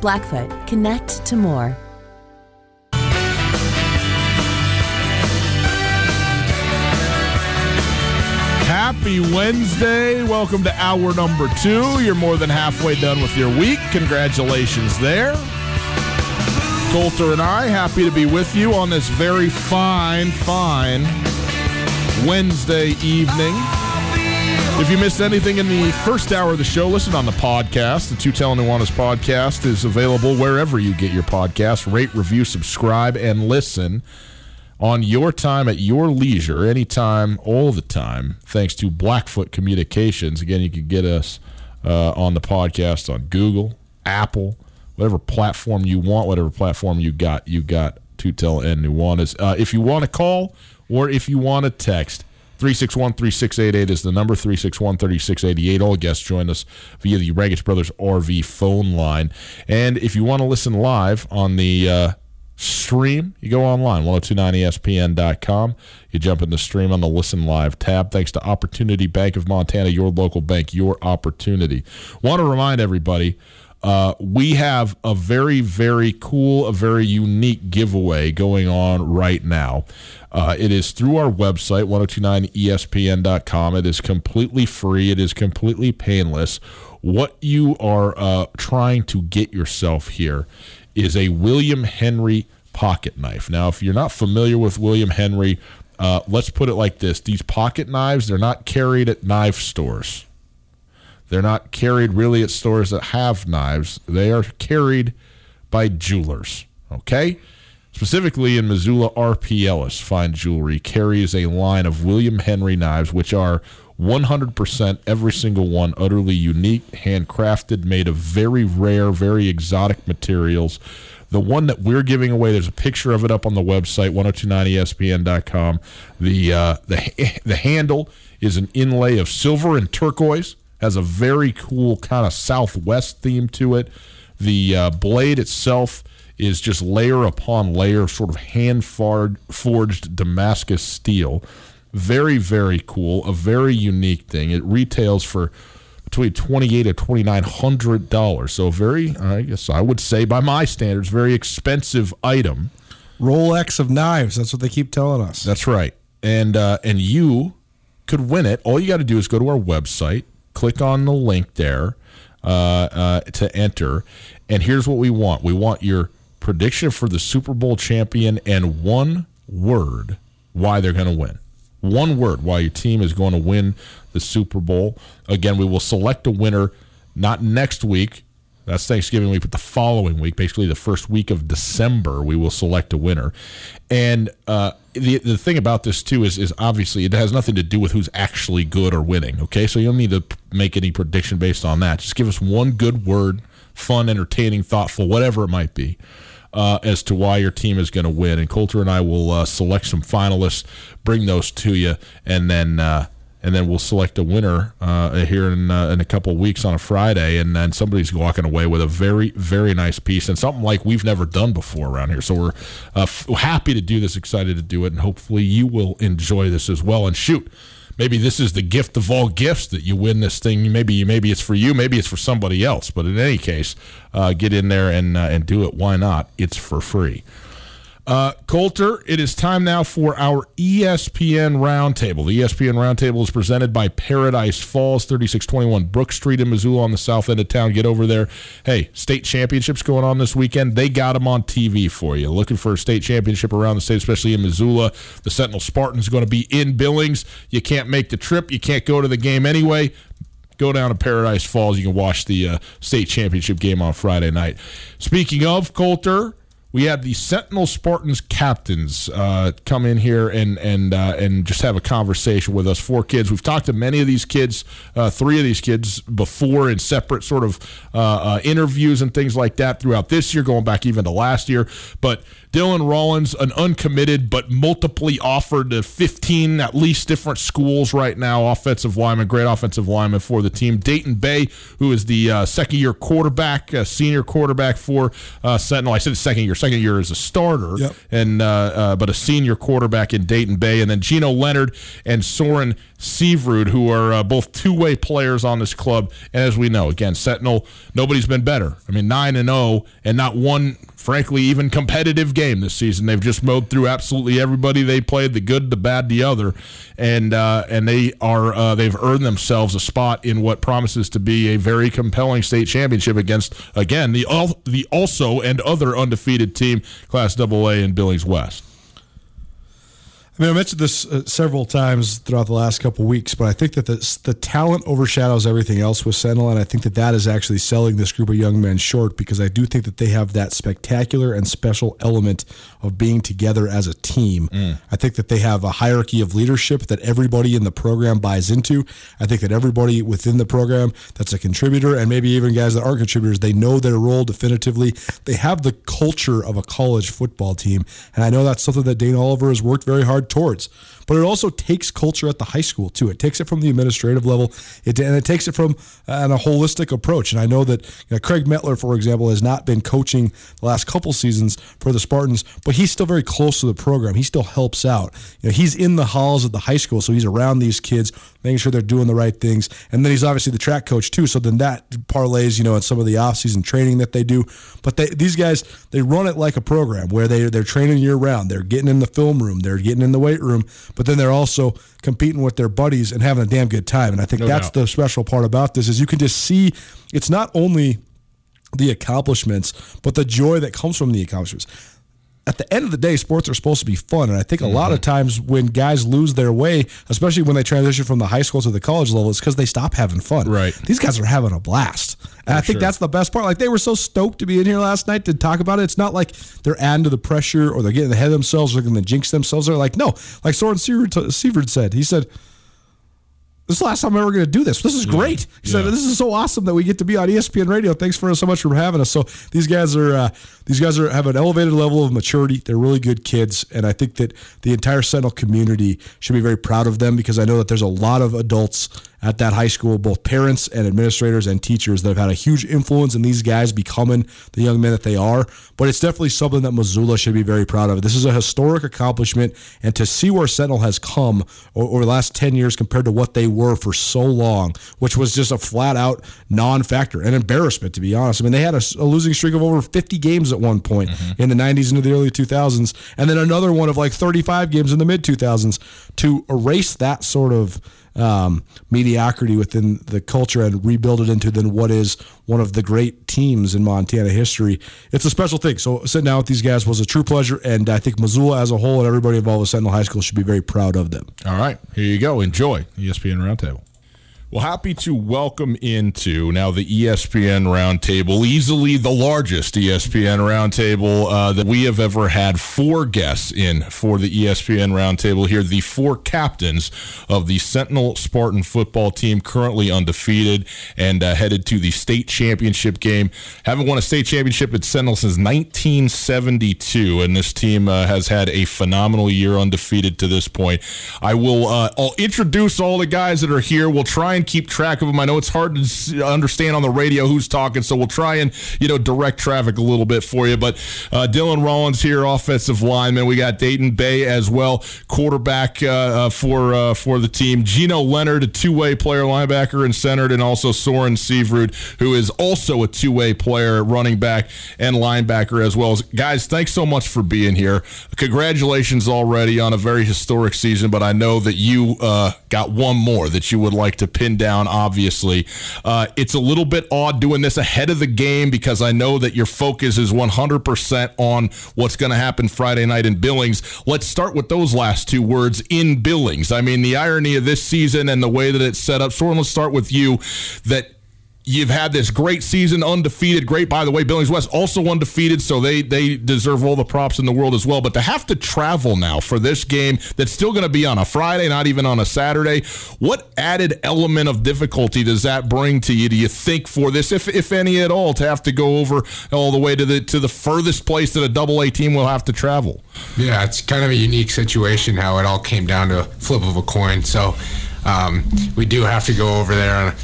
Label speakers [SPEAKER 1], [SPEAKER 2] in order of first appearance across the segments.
[SPEAKER 1] Blackfoot, connect to more.
[SPEAKER 2] Happy Wednesday. Welcome to hour number two. You're more than halfway done with your week. Congratulations there. Colter and I, happy to be with you on this very fine, fine Wednesday evening. If you missed anything in the first hour of the show, listen on the podcast. The Tootell and Nuanez podcast is available wherever you get your podcast. Rate, review, subscribe, and listen on your time at your leisure, anytime, all the time, thanks to Blackfoot Communications. Again, you can get us uh, on the podcast on Google, Apple, whatever platform you want, whatever platform you got, you got Tootell and Nuanez. Uh, if you want to call or if you want to text, 361 3688 is the number, 361 3688. All guests join us via the Raggage Brothers RV phone line. And if you want to listen live on the uh, stream, you go online, 1029ESPN.com. You jump in the stream on the Listen Live tab. Thanks to Opportunity Bank of Montana, your local bank, your opportunity. Want to remind everybody. Uh, we have a very, very cool, a very unique giveaway going on right now. Uh, it is through our website, 1029ESPN.com. It is completely free, it is completely painless. What you are uh, trying to get yourself here is a William Henry pocket knife. Now, if you're not familiar with William Henry, uh, let's put it like this these pocket knives, they're not carried at knife stores. They're not carried really at stores that have knives. They are carried by jewelers. Okay? Specifically in Missoula, R.P. Ellis Fine Jewelry carries a line of William Henry knives, which are 100% every single one utterly unique, handcrafted, made of very rare, very exotic materials. The one that we're giving away, there's a picture of it up on the website, 1029ESPN.com. The, uh, the, the handle is an inlay of silver and turquoise, has a very cool kind of southwest theme to it. The uh, blade itself is just layer upon layer, of sort of hand forged Damascus steel. Very, very cool. A very unique thing. It retails for between twenty eight to twenty nine hundred dollars. So very, I guess I would say by my standards, very expensive item.
[SPEAKER 3] Rolex of knives. That's what they keep telling us.
[SPEAKER 2] That's right. And uh, and you could win it. All you got to do is go to our website, click on the link there uh, uh, to enter, and here's what we want. We want your prediction for the Super Bowl champion and one word why they're going to win. One word why your team is going to win the Super Bowl. Again, we will select a winner not next week, That's Thanksgiving week, but the following week, basically the first week of December, we will select a winner. And uh, the the thing about this too is is obviously it has nothing to do with who's actually good or winning. Okay, so you don't need to make any prediction based on that. Just give us one good word, fun, entertaining, thoughtful, whatever it might be. Uh, as to why your team is going to win, and Colter and I will uh, select some finalists, bring those to you, and then uh, and then we'll select a winner uh, here in uh, in a couple of weeks on a Friday, and then somebody's walking away with a very very nice piece and something like we've never done before around here. So we're uh, f- happy to do this, excited to do it, and hopefully you will enjoy this as well. And shoot. Maybe this is the gift of all gifts that you win this thing. Maybe maybe it's for you, maybe it's for somebody else. But in any case, uh, get in there and uh, and do it. Why not? It's for free. Uh, Colter, it is time now for our ESPN Roundtable. The ESPN Roundtable is presented by Paradise Falls, 3621 Brook Street in Missoula on the south end of town. Get over there. Hey, state championships going on this weekend. They got them on TV for you. Looking for a state championship around the state, especially in Missoula. The Sentinel Spartans going to be in Billings. You can't make the trip. You can't go to the game anyway go down to Paradise Falls. You can watch the uh, state championship game on Friday night. Speaking of Colter, we had the Sentinel Spartans captains uh, come in here and and uh, and just have a conversation with us. Four kids. We've talked to many of these kids, uh, three of these kids before in separate sort of uh, uh, interviews and things like that throughout this year, going back even to last year. But Dylan Rollins, an uncommitted but multiply offered to 15 at least different schools right now. Offensive lineman, great offensive lineman for the team. Dayton Bay, who is the uh, second year quarterback, uh, senior quarterback for uh, Sentinel. I said second year. Second year as a starter,
[SPEAKER 4] yep.
[SPEAKER 2] and uh, uh, but a senior quarterback in Dayton Bay, and then Gino Leonard and Soren Seavrud, who are uh, both two-way players on this club. And as we know, again, Sentinel, nobody's been better. I mean, nine and 0, and not one, frankly, even competitive game this season. They've just mowed through absolutely everybody they played, the good, the bad, the other, and uh, and they are uh, they've earned themselves a spot in what promises to be a very compelling state championship against again the the also and other undefeated team, Class AA in Billings West.
[SPEAKER 4] I mean, I mentioned this uh, several times throughout the last couple weeks, but I think that the, the talent overshadows everything else with Sentinel, and I think that that is actually selling this group of young men short because I do think that they have that spectacular and special element of being together as a team. Mm. I think that they have a hierarchy of leadership that everybody in the program buys into. I think that everybody within the program that's a contributor, and maybe even guys that aren't contributors, they know their role definitively. They have the culture of a college football team, and I know that's something that Dane Oliver has worked very hard towards. But it also takes culture at the high school too. It takes it from the administrative level, it, and it takes it from uh, a holistic approach. And I know that you know, Craig Metler, for example, has not been coaching the last couple seasons for the Spartans, but he's still very close to the program. He still helps out. You know, he's in the halls of the high school, so he's around these kids, making sure they're doing the right things. And then he's obviously the track coach too. So then that parlays, you know, in some of the off-season training that they do. But they, these guys, they run it like a program where they they're training year round. They're getting in the film room, they're getting in the weight room, but then they're also competing with their buddies and having a damn good time. And I think no that's doubt. the special part about this is you can just see it's not only the accomplishments, but the joy that comes from the accomplishments at the end of the day, sports are supposed to be fun. And I think a mm-hmm. lot of mm-hmm. times when guys lose their way, especially when they transition from the high school to the college level, it's because they stop having fun.
[SPEAKER 2] Right.
[SPEAKER 4] These guys are having a blast. And For I think sure. that's the best part. Like they were so stoked to be in here last night to talk about it. It's not like they're adding to the pressure or they're getting ahead of themselves or they're going to jinx themselves. They're like, no, like Soren Seavrud said. He said, this is the last time I'm ever going to do this. This is great. He yeah. said, "This is so awesome that we get to be on ESPN Radio. Thanks for so much for having us." So these guys are uh, these guys are have an elevated level of maturity. They're really good kids, and I think that the entire Sentinel community should be very proud of them because I know that there's a lot of adults at that high school, both parents and administrators and teachers that have had a huge influence in these guys becoming the young men that they are. But it's definitely something that Missoula should be very proud of. This is a historic accomplishment, and to see where Sentinel has come over the last 10 years compared to what they were for so long, which was just a flat out non factor, an embarrassment, to be honest. I mean, they had a, a, losing streak of over 50 games at one point mm-hmm. in the 90s into the early 2000s, and then another one of like 35 games in the mid 2000s. To erase that sort of um, mediocrity within the culture and rebuild it into then what is one of the great teams in Montana history. It's a special thing. So sitting down with these guys was a true pleasure, and I think Missoula as a whole and everybody involved with Sentinel High School should be very proud of them.
[SPEAKER 2] All right, here you go. Enjoy ESPN Roundtable. Well, happy to welcome into now the ESPN Roundtable, easily the largest ESPN Roundtable uh, that we have ever had. Four guests in for the ESPN Roundtable here, the four captains of the Sentinel Spartan football team, currently undefeated and uh, headed to the state championship game. Haven't won a state championship at Sentinel since 1972, and this team uh, has had a phenomenal year undefeated to this point. I will. Uh, I'll introduce all the guys that are here. We'll try and keep track of them. I know it's hard to understand on the radio who's talking, so we'll try and you know direct traffic a little bit for you. But uh, Dylan Rollins here, offensive lineman. We got Dayton Bay as well, quarterback uh, uh for uh, for the team. Gino Leonard, a two way player, linebacker and centered, and also Soren Seavrud, who is also a two way player, running back and linebacker as well. Guys, thanks so much for being here. Congratulations already on a very historic season, but I know that you uh, got one more that you would like to pin down, obviously. Uh, it's a little bit odd doing this ahead of the game because I know that your focus is 100% on what's going to happen Friday night in Billings. Let's start with those last two words in Billings. I mean, the irony of this season and the way that it's set up. Soren, let's start with you. That You've had this great season, undefeated. Great, by the way. Billings West also undefeated, so they they deserve all the props in the world as well. But to have to travel now for this game that's still going to be on a Friday, not even on a Saturday, what added element of difficulty does that bring to you? Do you think for this, if if any at all, to have to go over all the way to the to the furthest place that a double A team will have to travel?
[SPEAKER 5] Yeah, it's kind of a unique situation how it all came down to a flip of a coin. So um, we do have to go over there on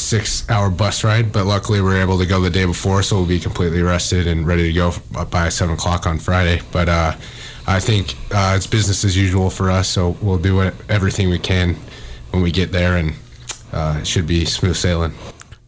[SPEAKER 5] six hour bus ride, but luckily we were able to go the day before, so we'll be completely rested and ready to go by seven o'clock on Friday. But uh, I think uh, it's business as usual for us, so we'll do everything we can when we get there, and uh, it should be smooth sailing.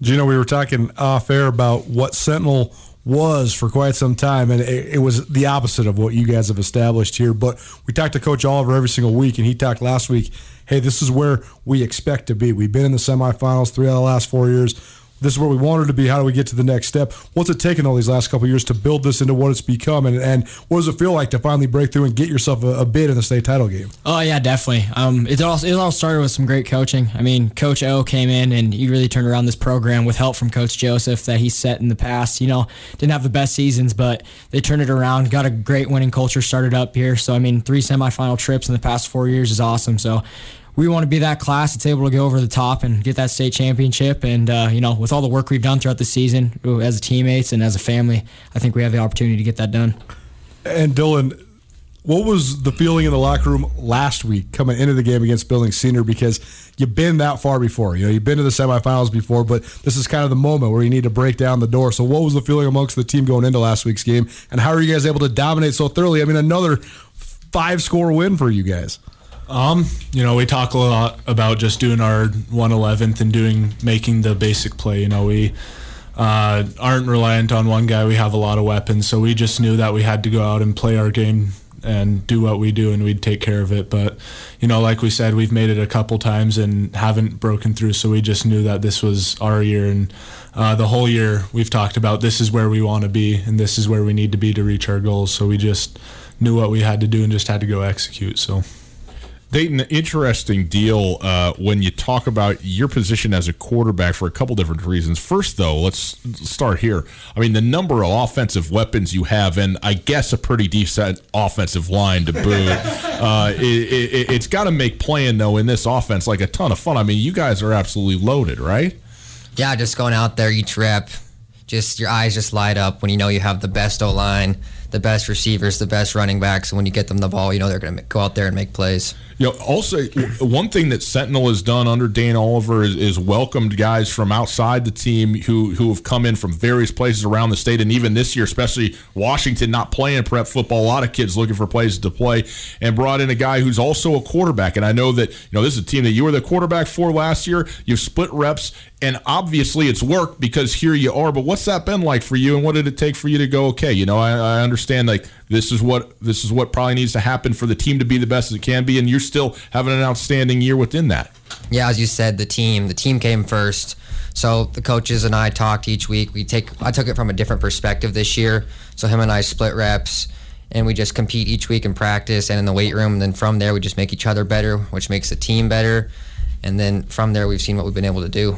[SPEAKER 4] Gino, we were talking off air about what Sentinel was for quite some time, and it, it, was the opposite of what you guys have established here. But we talked to Coach Oliver every single week, and he talked last week hey, this is where we expect to be. We've been in the semifinals three out of the last four years. This is where we wanted to be. How do we get to the next step? What's it taken all these last couple years to build this into what it's become? And, and what does it feel like to finally break through and get yourself a, a bid in the state title game?
[SPEAKER 6] Oh yeah, definitely. Um, it all it all started with some great coaching. I mean, Coach O came in and he really turned around this program with help from Coach Joseph that he set in the past. You know, didn't have the best seasons, but they turned it around. Got a great winning culture started up here. So I mean, three semifinal trips in the past four years is awesome. So we want to be that class that's able to go over the top and get that state championship. And uh, you know, with all the work we've done throughout the season as teammates and as a family, I think we have the opportunity to get that done.
[SPEAKER 4] And Dylan, what was the feeling in the locker room last week coming into the game against Billings Senior? Because you've been that far before. You know, you've been to the semifinals before, but this is kind of the moment where you need to break down the door. So, what was the feeling amongst the team going into last week's game, and how are you guys able to dominate so thoroughly? I mean, another five score win for you guys.
[SPEAKER 7] Um, you know, we talk a lot about just doing our 111th and doing making the basic play. You know, we uh, aren't reliant on one guy. We have a lot of weapons, so we just knew that we had to go out and play our game and do what we do, and we'd take care of it. But you know, like we said, we've made it a couple times and haven't broken through. So we just knew that this was our year, and uh, the whole year we've talked about this is where we want to be, and this is where we need to be to reach our goals. So we just knew what we had to do and just had to go execute. So.
[SPEAKER 2] Dayton, interesting deal uh, when you talk about your position as a quarterback for a couple different reasons. First, though, let's start here. I mean, the number of offensive weapons you have, and I guess a pretty decent offensive line to boot. uh, it, it, it's got to make playing though in this offense like a ton of fun. I mean, you guys are absolutely loaded, right?
[SPEAKER 8] Yeah, just going out there each rep, just your eyes just light up when you know you have the best O line the best receivers, the best running backs. And when you get them the ball, you know they're going to go out there and make plays.
[SPEAKER 2] You know, also one thing that Sentinel has done under Dan Oliver is, is, welcomed guys from outside the team who who have come in from various places around the state, and even this year, especially Washington, not playing prep football. A lot of kids looking for places to play, and brought in a guy who's also a quarterback. And I know that you know this is a team that you were the quarterback for last year. You've split reps, and obviously it's worked because here you are. But what's that been like for you, and what did it take for you to go? Okay, you know, I, I understand like this is what this is what probably needs to happen for the team to be the best as it can be, and you're still having an outstanding year within that.
[SPEAKER 8] Yeah, as you said, the team the team came first. So the coaches and I talked each week. We take I took it from a different perspective this year. So him and I split reps and we just compete each week in practice and in the weight room. And then from there, we just make each other better, which makes the team better. and then from there we've seen what we've been able to do.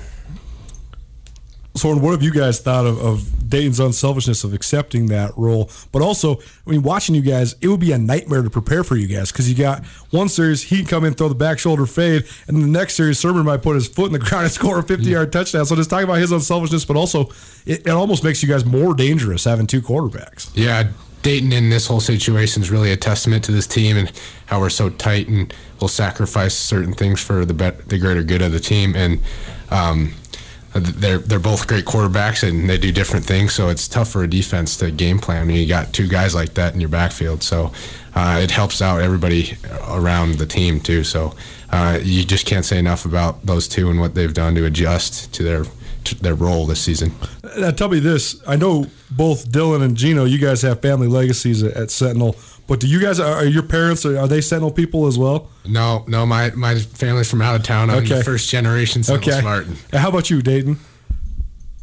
[SPEAKER 4] So, what have you guys thought of, of Dayton's unselfishness of accepting that role? But also, I mean, watching you guys, it would be a nightmare to prepare for you guys because you got one series, he can come in, throw the back shoulder fade, and the next series, Sermon might put his foot in the ground and score a 50 yard touchdown. So, just talking about his unselfishness, but also, it, it almost makes you guys more dangerous having two quarterbacks.
[SPEAKER 5] Yeah, Dayton in this whole situation is really a testament to this team and how we're so tight and we'll sacrifice certain things for the bet, the greater good of the team. And um, they're they're both great quarterbacks and they do different things. So it's tough for a defense to game plan when you got two guys like that in your backfield. So uh, it helps out everybody around the team too. So uh, you just can't say enough about those two and what they've done to adjust to their to their role this season.
[SPEAKER 4] Now, tell me this: I know both Dylan and Gino, you guys have family legacies at, at Sentinel. But do you guys are your parents are, are they Sentinel people as well?
[SPEAKER 5] No, no, my my family's from out of town. I'm
[SPEAKER 4] Okay.
[SPEAKER 5] the first generation Sentinel
[SPEAKER 4] Okay.
[SPEAKER 5] Spartan.
[SPEAKER 4] How about you, Dayton?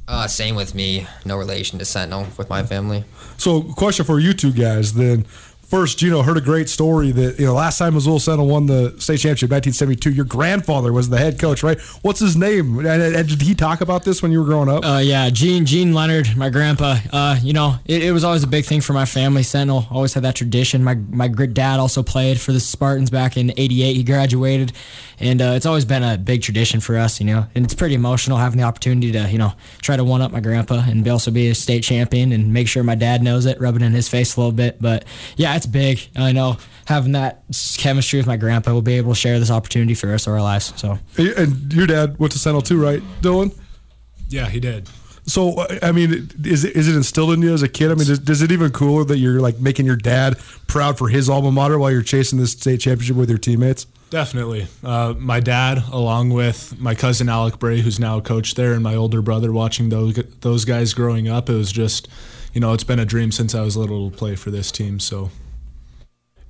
[SPEAKER 8] Uh, same with me. No relation to Sentinel with my family.
[SPEAKER 4] So, question for you two guys then. First, you know, heard a great story that you know last time Missoula Sentinel won the state championship, in 1972. Your grandfather was the head coach, right? What's his name? And, and did he talk about this when you were growing up?
[SPEAKER 6] Uh, yeah, Gene Gene Leonard, my grandpa. Uh, you know, it, it was always a big thing for my family. Sentinel always had that tradition. My my dad also played for the Spartans back in '88. He graduated, and uh, it's always been a big tradition for us. You know, and it's pretty emotional having the opportunity to you know try to one up my grandpa and be also be a state champion and make sure my dad knows it, rubbing it in his face a little bit. But yeah, it's big. I know having that chemistry with my grandpa will be able to share this opportunity for the rest of our lives. So.
[SPEAKER 4] And your dad went to Sentinel too, right, Dylan?
[SPEAKER 7] Yeah, he did.
[SPEAKER 4] So, uh, I mean, is it, is it instilled in you as a kid? I mean, does, does it even cooler that you're like making your dad proud for his alma mater while you're chasing this state championship with your teammates?
[SPEAKER 7] Definitely. Uh, my dad, along with my cousin Alec Bray, who's now a coach there, and my older brother, watching those those guys growing up, it was just, you know, it's been a dream since I was little to play for this team. So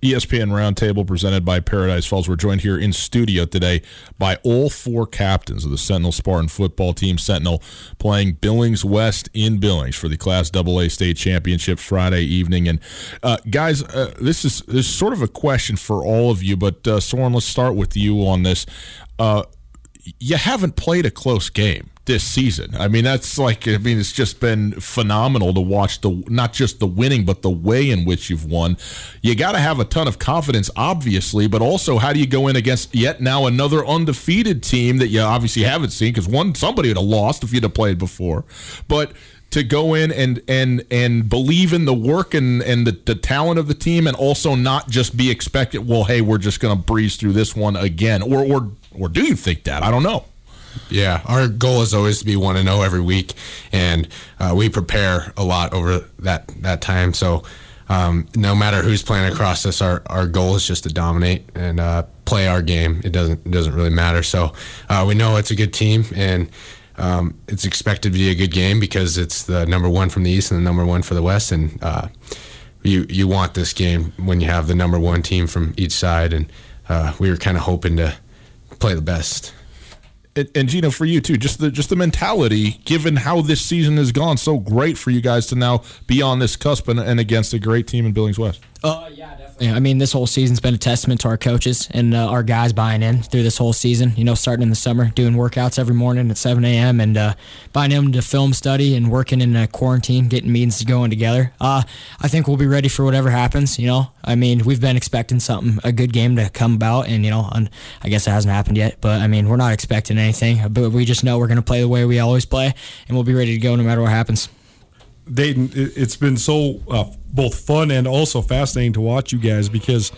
[SPEAKER 2] ESPN Roundtable presented by Paradise Falls. We're joined here in studio today by all four captains of the Sentinel Spartan football team. Sentinel playing Billings West in Billings for the Class AA State Championship Friday evening. And uh, guys, uh, this is this is sort of a question for all of you, but uh, Soren, let's start with you on this. You haven't played a close game this season. I mean, that's like I mean, it's just been phenomenal to watch the not just the winning, but the way in which you've won. You got to have a ton of confidence, obviously, but also how do you go in against yet now another undefeated team that you obviously haven't seen because one somebody would have lost if you'd have played before, but to go in and and and believe in the work and and the, the talent of the team and also not just be expected well hey we're just going to breeze through this one again or or or do you think that i don't know
[SPEAKER 5] Yeah, our goal is always to be one to zero every week, and uh, we prepare a lot over that that time. So um, no matter who's playing across us, our, our goal is just to dominate and uh, play our game. It doesn't it doesn't really matter. So uh, we know it's a good team, and um, it's expected to be a good game because it's the number one from the east and the number one for the west, and uh, you you want this game when you have the number one team from each side, and uh, we were kind of hoping to play the best.
[SPEAKER 2] and, and Gino, for you too, just the just the mentality, given how this season has gone, so great for you guys to now be on this cusp and, and against a great team in Billings West.
[SPEAKER 6] Uh, yeah, definitely. I mean, this whole season's been a testament to our coaches and uh, our guys buying in through this whole season. You know, starting in the summer, doing workouts every morning at 7 a.m. and uh, buying into film study and working in a quarantine, getting meetings going together. Uh, I think we'll be ready for whatever happens. You know, I mean, we've been expecting something, a good game to come about, and you know, I guess it hasn't happened yet. But I mean, we're not expecting anything. But we just know we're going to play the way we always play, and we'll be ready to go no matter what happens.
[SPEAKER 4] Dayton, it, it's been so uh, both fun and also fascinating to watch you guys because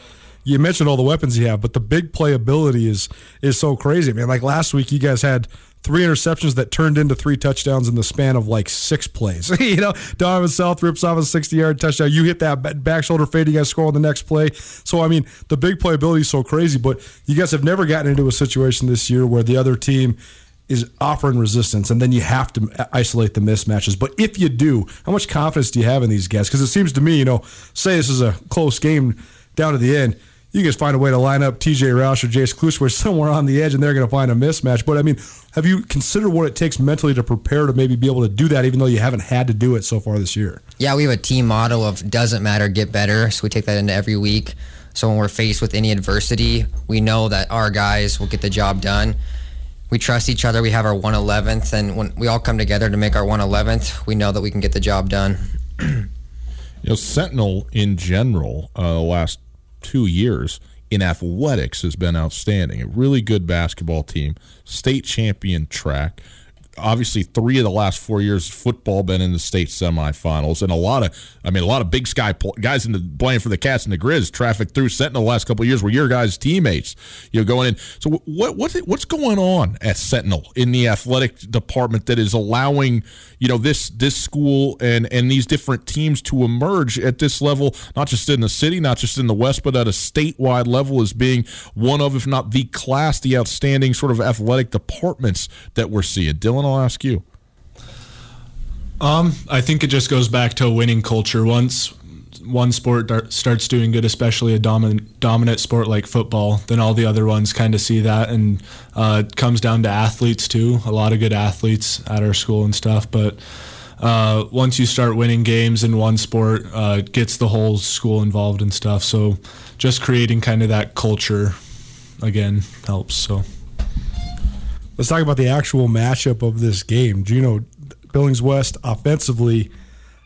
[SPEAKER 4] you mentioned all the weapons you have, but the big playability is is so crazy. I mean, like last week, you guys had three interceptions that turned into three touchdowns in the span of like six plays. you know, Donovan South rips off a 60 yard touchdown. You hit that back shoulder fade, you guys score on the next play. So, I mean, the big playability is so crazy, but you guys have never gotten into a situation this year where the other team is offering resistance, and then you have to isolate the mismatches. But if you do, how much confidence do you have in these guys? Because it seems to me, you know, say this is a close game down to the end, you guys find a way to line up TJ Roush or Jace Kluswich somewhere on the edge, and they're going to find a mismatch. But I mean, have you considered what it takes mentally to prepare to maybe be able to do that, even though you haven't had to do it so far this year?
[SPEAKER 8] Yeah, we have a team motto of doesn't matter, get better. So we take that into every week. So when we're faced with any adversity, we know that our guys will get the job done. We trust each other. We have our 111th, and when we all come together to make our 111th, we know that we can get the job done.
[SPEAKER 2] you know, Sentinel in general, uh, last two years in athletics has been outstanding. A really good basketball team, state champion track obviously three of the last four years football been in the state semifinals and a lot of i mean a lot of big sky guys in the playing for the cats and the griz traffic through sentinel the last couple of years were your guys teammates you know going in. So what what what's going on at sentinel in the athletic department that is allowing you know this this school and and these different teams to emerge at this level not just in the city not just in the west but at a statewide level as being one of if not the class the outstanding sort of athletic departments that we're seeing? Dylan I'll ask you.
[SPEAKER 7] Um, I think it just goes back to a winning culture. Once one sport starts doing good, especially a dominant dominant sport like football, then all the other ones kind of see that, and uh, it comes down to athletes too. A lot of good athletes at our school and stuff, but. Uh, once you start winning games in one sport, uh, it gets the whole school involved and stuff. So, just creating kind of that culture again helps. So.
[SPEAKER 4] Let's talk about the actual matchup of this game. Gino Billings West offensively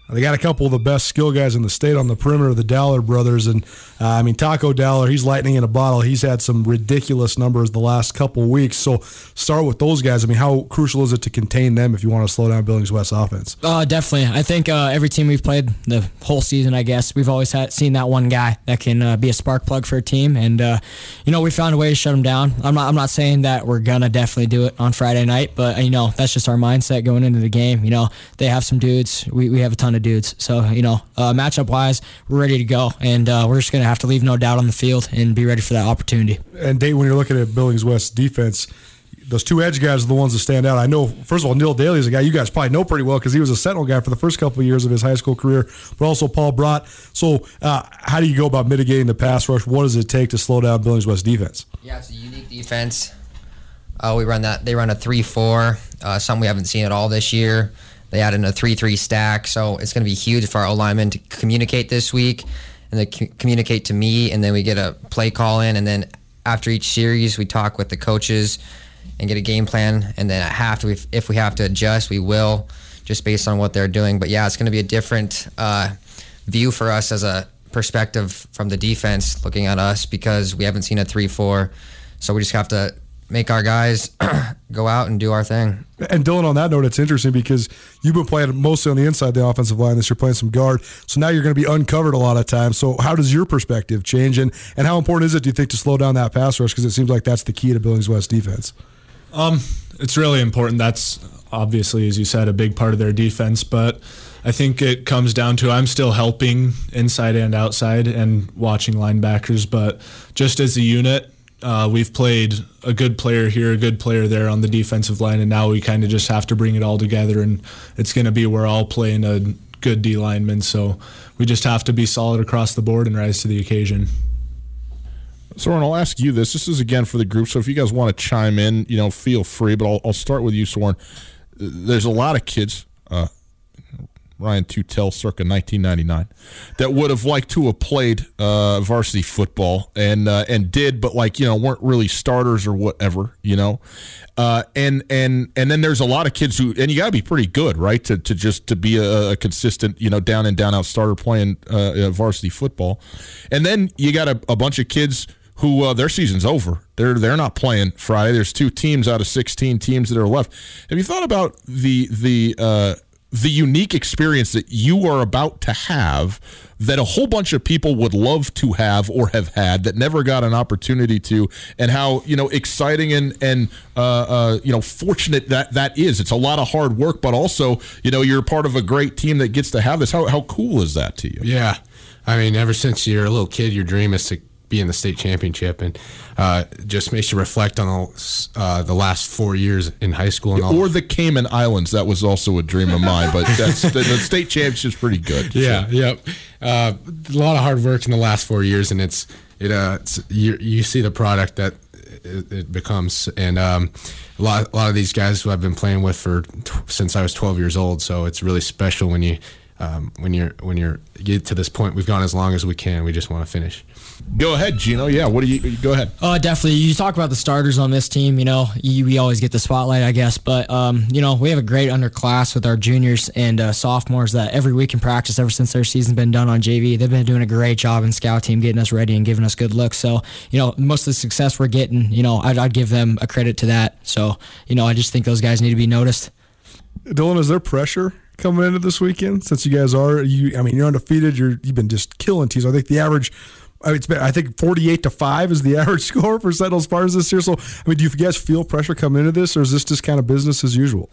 [SPEAKER 4] they got a couple of the best skill guys in the state on the perimeter, the Dowler brothers, and uh, I mean Taco Dowler. He's lightning in a bottle. He's had some ridiculous numbers the last couple weeks. So start with those guys. I mean, how crucial is it to contain them if you want to slow down Billings West offense?
[SPEAKER 6] Uh, definitely. I think uh, every team we've played the whole season, I guess we've always had seen that one guy that can uh, be a spark plug for a team, and uh, you know we found a way to shut him down. I'm not. I'm not saying that we're gonna definitely do it on Friday night, but you know that's just our mindset going into the game. You know they have some dudes. We we have a ton of dudes. So you know, uh, matchup wise, we're ready to go, and uh, we're just going to have to leave no doubt on the field and be ready for that opportunity.
[SPEAKER 4] And Dave, when you're looking at Billings West defense, those two edge guys are the ones that stand out. I know, first of all, Neil Daly is a guy you guys probably know pretty well because he was a Sentinel guy for the first couple of years of his high school career, but also Paul Brott. So, uh, how do you go about mitigating the pass rush? What does it take to slow down Billings West defense?
[SPEAKER 8] Yeah, it's a unique defense. Uh, we run that. They run a three-four, uh, something we haven't seen at all this year. They added a 3 3 stack. So it's going to be huge for our O to communicate this week and they communicate to me. And then we get a play call in. And then after each series, we talk with the coaches and get a game plan. And then at half, if we have to adjust, we will just based on what they're doing. But yeah, it's going to be a different uh, view for us as a perspective from the defense looking at us because we haven't seen a 3 4. So we just have to make our guys go out and do our thing.
[SPEAKER 4] And Dylan, on that note, it's interesting because you've been playing mostly on the inside the offensive line. This you're playing some guard, so now you're going to be uncovered a lot of times. So how does your perspective change, and and how important is it, do you think, to slow down that pass rush? Because it seems like that's the key to Billings West defense.
[SPEAKER 7] Um, it's really important. That's obviously, as you said, a big part of their defense, but. I think it comes down to I'm still helping inside and outside and watching linebackers, but just as a unit, uh, we've played a good player here, a good player there on the defensive line, and now we kind of just have to bring it all together. And it's going to be we're all playing a good D lineman, so we just have to be solid across the board and rise to the occasion.
[SPEAKER 2] Soren, I'll ask you this. This is again for the group, so if you guys want to chime in, you know, feel free. But I'll, I'll start with you, Soren. There's a lot of kids uh, Ryan Tootell circa 1999 that would have liked to have played uh, varsity football and uh, and did, but like you know weren't really starters or whatever, you know. Uh, and and and then there's a lot of kids who and you got to be pretty good, right, to, to just to be a, a consistent, you know, down and down out starter playing uh, varsity football. And then you got a, a bunch of kids who uh, their season's over. They're they're not playing Friday. There's two teams out of 16 teams that are left. Have you thought about the the uh, the unique experience that you are about to have that a whole bunch of people would love to have or have had that never got an opportunity to and how you know exciting and and uh, uh, you know fortunate that that is. It's a lot of hard work but also you know you're part of a great team that gets to have this. How, how cool is that to you?
[SPEAKER 5] Yeah. I mean, ever since you're a little kid, your dream is to be in the state championship, and uh, just makes you reflect on the, uh, the last four years in high school and all.
[SPEAKER 2] Or the Cayman Islands, that was also a dream of mine. But that's the, the state championship's pretty good.
[SPEAKER 5] Yeah, so. yep. Uh, a lot of hard work in the last four years, and it's it uh it's, you you see the product that it, it becomes, and um, a lot a lot of these guys who I've been playing with for since I was 12 years old. So it's really special when you um, when you're when you're you get to this point, we've gone as long as we can. We just want to finish.
[SPEAKER 2] Go ahead, Gino. Yeah, what do you go ahead?
[SPEAKER 6] Uh, definitely. You talk about the starters on this team. You know, you, we always get the spotlight, I guess. But um, you know, we have a great underclass with our juniors and uh, sophomores that every week in practice, ever since their season's been done on JV, they've been doing a great job in scout team, getting us ready and giving us good looks. So you know, most of the success we're getting, you know, I'd, I'd give them a credit to that. So you know, I just think those guys need to be noticed.
[SPEAKER 4] Dylan, is there pressure coming into this weekend since you guys are you? I mean, you're undefeated. You're you've been just killing teams. I think the average. It's been, I think 48 to 5 is the average score for Sentinel Spartans this year. So, I mean, do you guys feel pressure coming into this, or is this just kind of business as usual?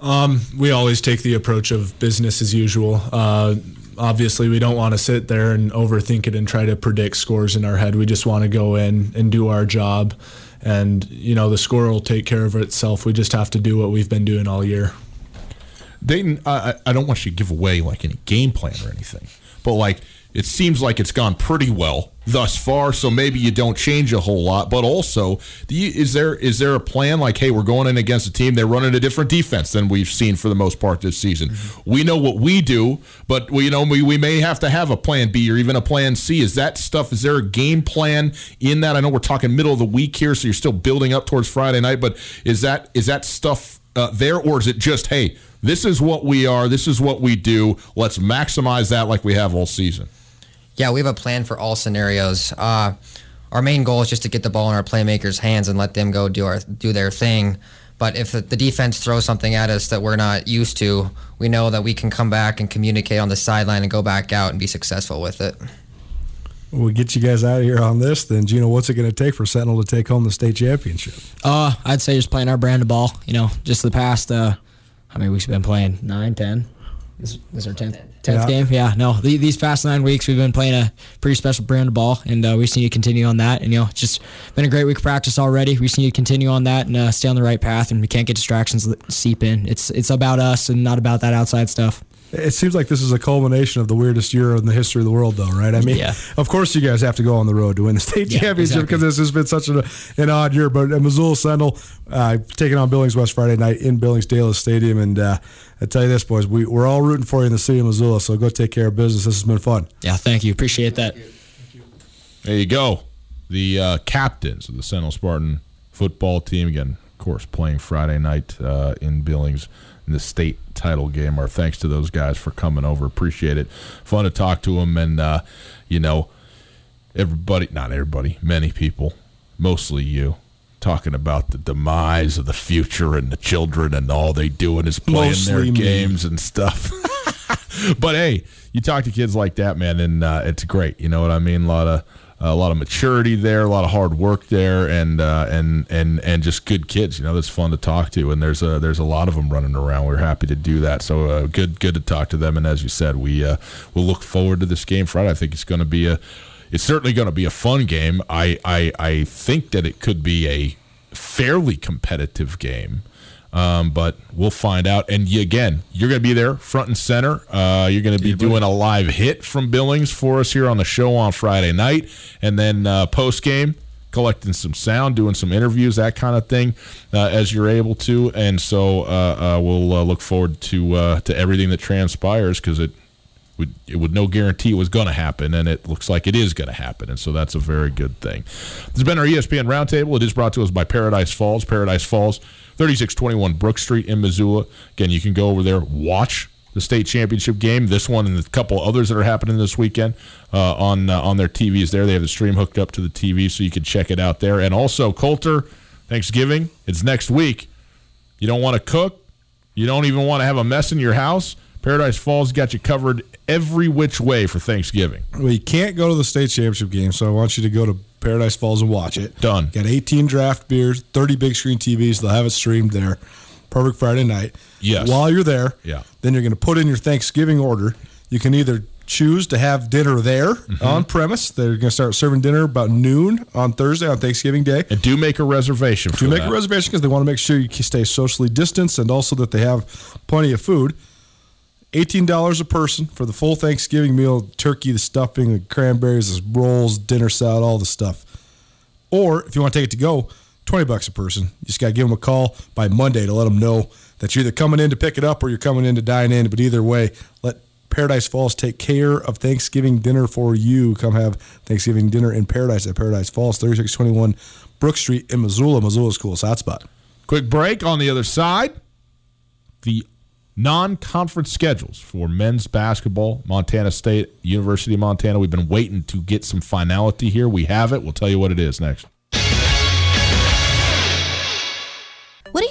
[SPEAKER 7] Um, we always take the approach of business as usual. Uh, obviously, we don't want to sit there and overthink it and try to predict scores in our head. We just want to go in and do our job. And, you know, the score will take care of itself. We just have to do what we've been doing all year.
[SPEAKER 2] Dayton, I, I don't want you to give away like any game plan or anything, but like it seems like it's gone pretty well thus far. So maybe you don't change a whole lot. But also, you, is there is there a plan like, hey, we're going in against a team they're running a different defense than we've seen for the most part this season. Mm-hmm. We know what we do, but we you know we, we may have to have a plan B or even a plan C. Is that stuff? Is there a game plan in that? I know we're talking middle of the week here, so you're still building up towards Friday night. But is that is that stuff uh, there, or is it just hey? This is what we are. This is what we do. Let's maximize that like we have all season.
[SPEAKER 8] Yeah, we have a plan for all scenarios. Uh, our main goal is just to get the ball in our playmakers' hands and let them go do our do their thing. But if the defense throws something at us that we're not used to, we know that we can come back and communicate on the sideline and go back out and be successful with it.
[SPEAKER 4] We'll get you guys out of here on this. Then, Gino, what's it going to take for Sentinel to take home the state championship?
[SPEAKER 6] Uh, I'd say just playing our brand of ball. You know, just the past. Uh, how many weeks have been playing? Nine, ten. This, this is our tenth tenth yeah. game. Yeah, no, the, these past nine weeks we've been playing a pretty special brand of ball, and uh, we just need to continue on that. And you know, it's just been a great week of practice already. We just need to continue on that and uh, stay on the right path. And we can't get distractions seep in. It's it's about us and not about that outside stuff.
[SPEAKER 4] It seems like this is a culmination of the weirdest year in the history of the world, though, right? I mean, yeah. of course, you guys have to go on the road to win the state yeah, championship because exactly. this has been such an, an odd year. But uh, Missoula Sentinel uh, taking on Billings West Friday night in Billings Daylis Stadium. And uh, I tell you this, boys, we, we're all rooting for you in the city of Missoula, so go take care of business. This has been fun.
[SPEAKER 6] Yeah, thank you. Appreciate that.
[SPEAKER 2] There you go. The uh, captains of the Sentinel Spartan football team, again, of course, playing Friday night uh, in Billings in the state title game. Our thanks to those guys for coming over. Appreciate it. Fun to talk to them, and uh, you know, everybody, not everybody, many people, mostly you, talking about the demise of the future and the children and all they doing is playing mostly their me. games and stuff. but hey, you talk to kids like that, man, and uh, it's great. You know what I mean? A lot of a lot of maturity there, a lot of hard work there, and uh, and and and just good kids. You know, that's fun to talk to, and there's a there's a lot of them running around. We're happy to do that. So uh, good good to talk to them. And as you said, we uh, will look forward to this game Friday. I think it's going to be a it's certainly going to be a fun game. I, I I think that it could be a fairly competitive game. Um, but we'll find out. And you, again, you're going to be there front and center. Uh, you're going to be doing a live hit from Billings for us here on the show on Friday night, and then uh, post game collecting some sound, doing some interviews, that kind of thing, uh, as you're able to. And so uh, uh, we'll uh, look forward to to everything that transpires because it would it would no guarantee it was going to happen, and it looks like it is going to happen, and so that's a very good thing. This has been our ESPN Roundtable. It is brought to us by Paradise Falls. Paradise Falls 3621 Brook Street in Missoula. Again, you can go over there, watch the state championship game, this one and a couple others that are happening this weekend uh, on uh, on their TVs there. They have the stream hooked up to the TV, so you can check it out there. And also, Colter, Thanksgiving, it's next week. You don't want to cook, you don't even want to have a mess in your house. Paradise Falls got you covered every which way for Thanksgiving.
[SPEAKER 4] Well, you can't go to the state championship game, so I want you to go to Paradise Falls and watch it.
[SPEAKER 2] Done.
[SPEAKER 4] Got 18 draft beers, 30 big screen TVs. They'll have it streamed there. Perfect Friday night.
[SPEAKER 2] Yes.
[SPEAKER 4] While you're there,
[SPEAKER 2] yeah.
[SPEAKER 4] then you're going to put in your Thanksgiving order. You can either choose to have dinner there mm-hmm. on premise. They're going to start serving dinner about noon on Thursday on Thanksgiving Day.
[SPEAKER 2] And do make a reservation.
[SPEAKER 4] do make
[SPEAKER 2] that.
[SPEAKER 4] a reservation because they want to make sure you stay socially distanced and also that they have plenty of food. $18 a person for the full Thanksgiving meal turkey, the stuffing, the cranberries, the rolls, dinner salad, all the stuff. Or if you want to take it to go, 20 bucks a person. You just got to give them a call by Monday to let them know that you're either coming in to pick it up or you're coming in to dine in. But either way, let Paradise Falls take care of Thanksgiving dinner for you. Come have Thanksgiving dinner in Paradise at Paradise Falls, 3621 Brook Street in Missoula. Missoula's coolest hotspot.
[SPEAKER 2] Quick break on the other side. The non conference schedules for men's basketball, Montana State, University of Montana. We've been waiting to get some finality here. We have it. We'll tell you what it is next.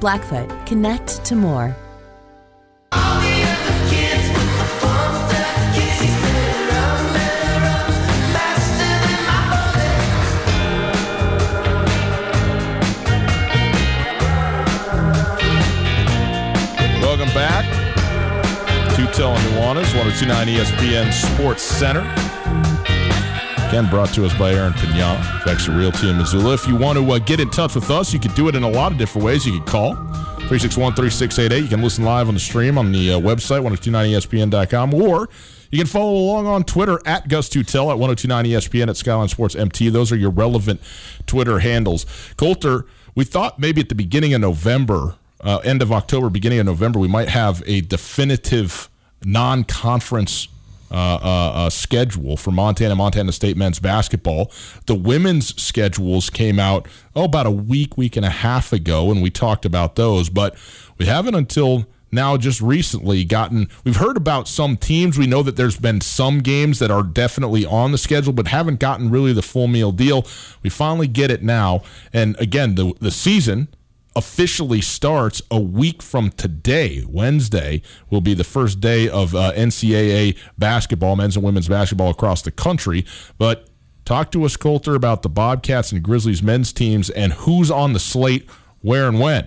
[SPEAKER 1] Blackfoot, connect to more.
[SPEAKER 2] Welcome back. Tootell and Nuanez, 1029 ESPN Sports Center. Again, brought to us by Aaron Pignon, Vexa Realty in Missoula. If you want to uh, get in touch with us, you can do it in a lot of different ways. You can call 361 3688. You can listen live on the stream on the uh, website, 1029ESPN.com, or you can follow along on Twitter at Gus Tootell at 1029ESPN at Skyline Sports MT. Those are your relevant Twitter handles. Colter, we thought maybe at the beginning of November, uh, end of October, beginning of November, we might have a definitive non conference uh, uh, uh, schedule for Montana, Montana State men's basketball. The women's schedules came out oh about a week, week and a half ago, and we talked about those. But we haven't until now, just recently, gotten. We've heard about some teams. We know that there's been some games that are definitely on the schedule, but haven't gotten really the full meal deal. We finally get it now, and again, the the season officially starts a week from today. Wednesday will be the first day of uh, NCAA basketball, men's and women's basketball across the country. But talk to us, Colter, about the Bobcats and Grizzlies men's teams and who's on the slate, where and when.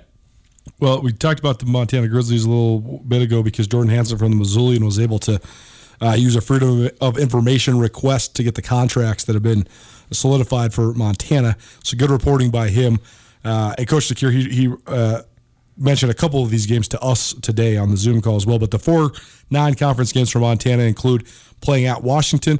[SPEAKER 4] Well, we talked about the Montana Grizzlies a little bit ago because Jordan Hansen from the Missoulian was able to uh, use a freedom of information request to get the contracts that have been solidified for Montana. So good reporting by him. Uh, and Coach DeCuire, he, he uh, mentioned a couple of these games to us today on the Zoom call as well. But the four non conference games for Montana include playing at Washington,